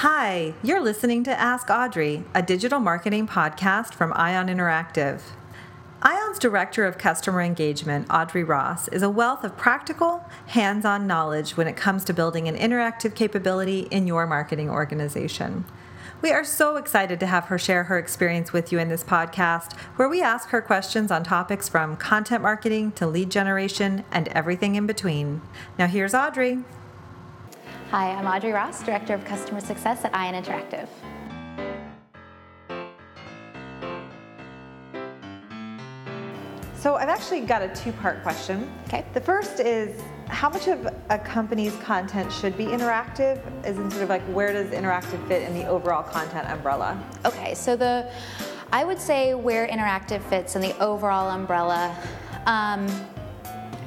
Hi, you're listening to Ask Audrey, a digital marketing podcast from Ion Interactive. Ion's Director of Customer Engagement, Audrey Ross, is a wealth of practical, hands on knowledge when it comes to building an interactive capability in your marketing organization. We are so excited to have her share her experience with you in this podcast, where we ask her questions on topics from content marketing to lead generation and everything in between. Now, here's Audrey. Hi, I'm Audrey Ross, Director of Customer Success at Ion Interactive. So I've actually got a two-part question. Okay. The first is how much of a company's content should be interactive? Is in sort of like where does interactive fit in the overall content umbrella? Okay, so the I would say where interactive fits in the overall umbrella. Um,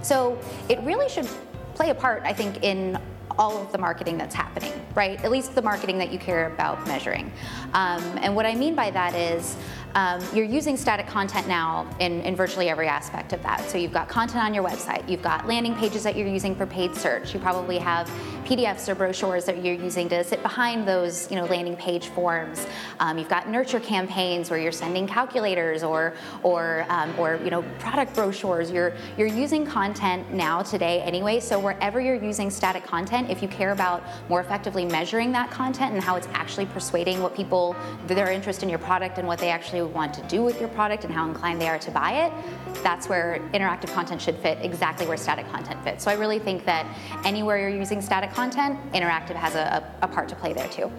so it really should play a part, I think, in all of the marketing that's happening, right? At least the marketing that you care about measuring. Um, and what I mean by that is um, you're using static content now in, in virtually every aspect of that. So you've got content on your website, you've got landing pages that you're using for paid search, you probably have PDFs or brochures that you're using to sit behind those you know, landing page forms. Um, you've got nurture campaigns where you're sending calculators or, or, um, or you know, product brochures. You're, you're using content now today anyway, so wherever you're using static content, if you care about more effectively measuring that content and how it's actually persuading what people, their interest in your product and what they actually want to do with your product and how inclined they are to buy it, that's where interactive content should fit exactly where static content fits. So I really think that anywhere you're using static content, interactive has a, a, a part to play there too.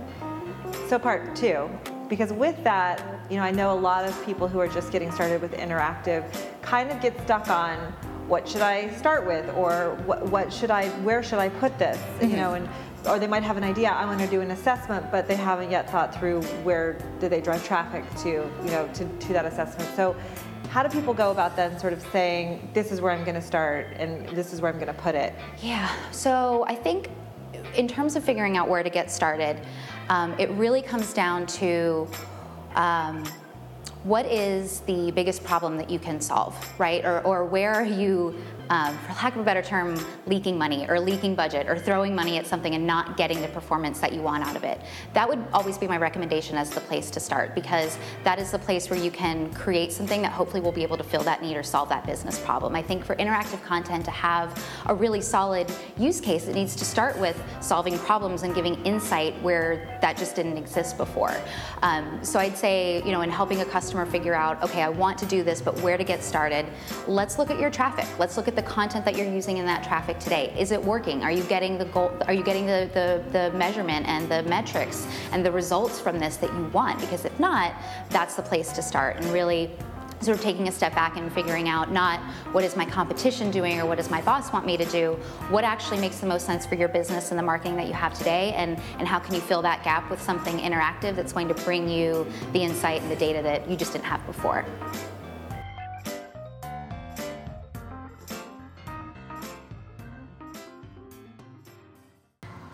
So part two, because with that, you know, I know a lot of people who are just getting started with interactive kind of get stuck on what should I start with or what, what should I, where should I put this, mm-hmm. you know, and or they might have an idea i want to do an assessment but they haven't yet thought through where do they drive traffic to you know to, to that assessment. So how do people go about then sort of saying this is where i'm going to start and this is where i'm going to put it yeah so i think in terms of figuring out where to get started um, it really comes down to um, what is the biggest problem that you can solve, right? Or, or where are you um, for lack of a better term, leaking money or leaking budget or throwing money at something and not getting the performance that you want out of it. That would always be my recommendation as the place to start because that is the place where you can create something that hopefully will be able to fill that need or solve that business problem. I think for interactive content to have a really solid use case, it needs to start with solving problems and giving insight where that just didn't exist before. Um, so I'd say, you know, in helping a customer figure out, okay, I want to do this, but where to get started, let's look at your traffic. Let's look at the content that you're using in that traffic today. Is it working? Are you getting the goal? Are you getting the, the, the measurement and the metrics and the results from this that you want? Because if not, that's the place to start and really sort of taking a step back and figuring out not what is my competition doing or what does my boss want me to do, what actually makes the most sense for your business and the marketing that you have today, and, and how can you fill that gap with something interactive that's going to bring you the insight and the data that you just didn't have before.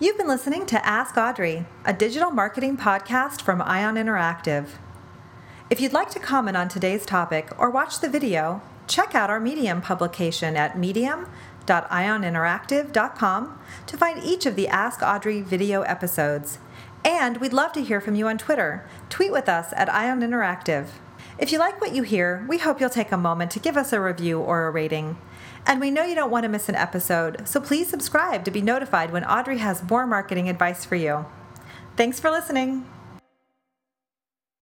You've been listening to Ask Audrey, a digital marketing podcast from Ion Interactive. If you'd like to comment on today's topic or watch the video, check out our Medium publication at medium.ioninteractive.com to find each of the Ask Audrey video episodes. And we'd love to hear from you on Twitter. Tweet with us at Ion Interactive. If you like what you hear, we hope you'll take a moment to give us a review or a rating. And we know you don't want to miss an episode, so please subscribe to be notified when Audrey has more marketing advice for you. Thanks for listening.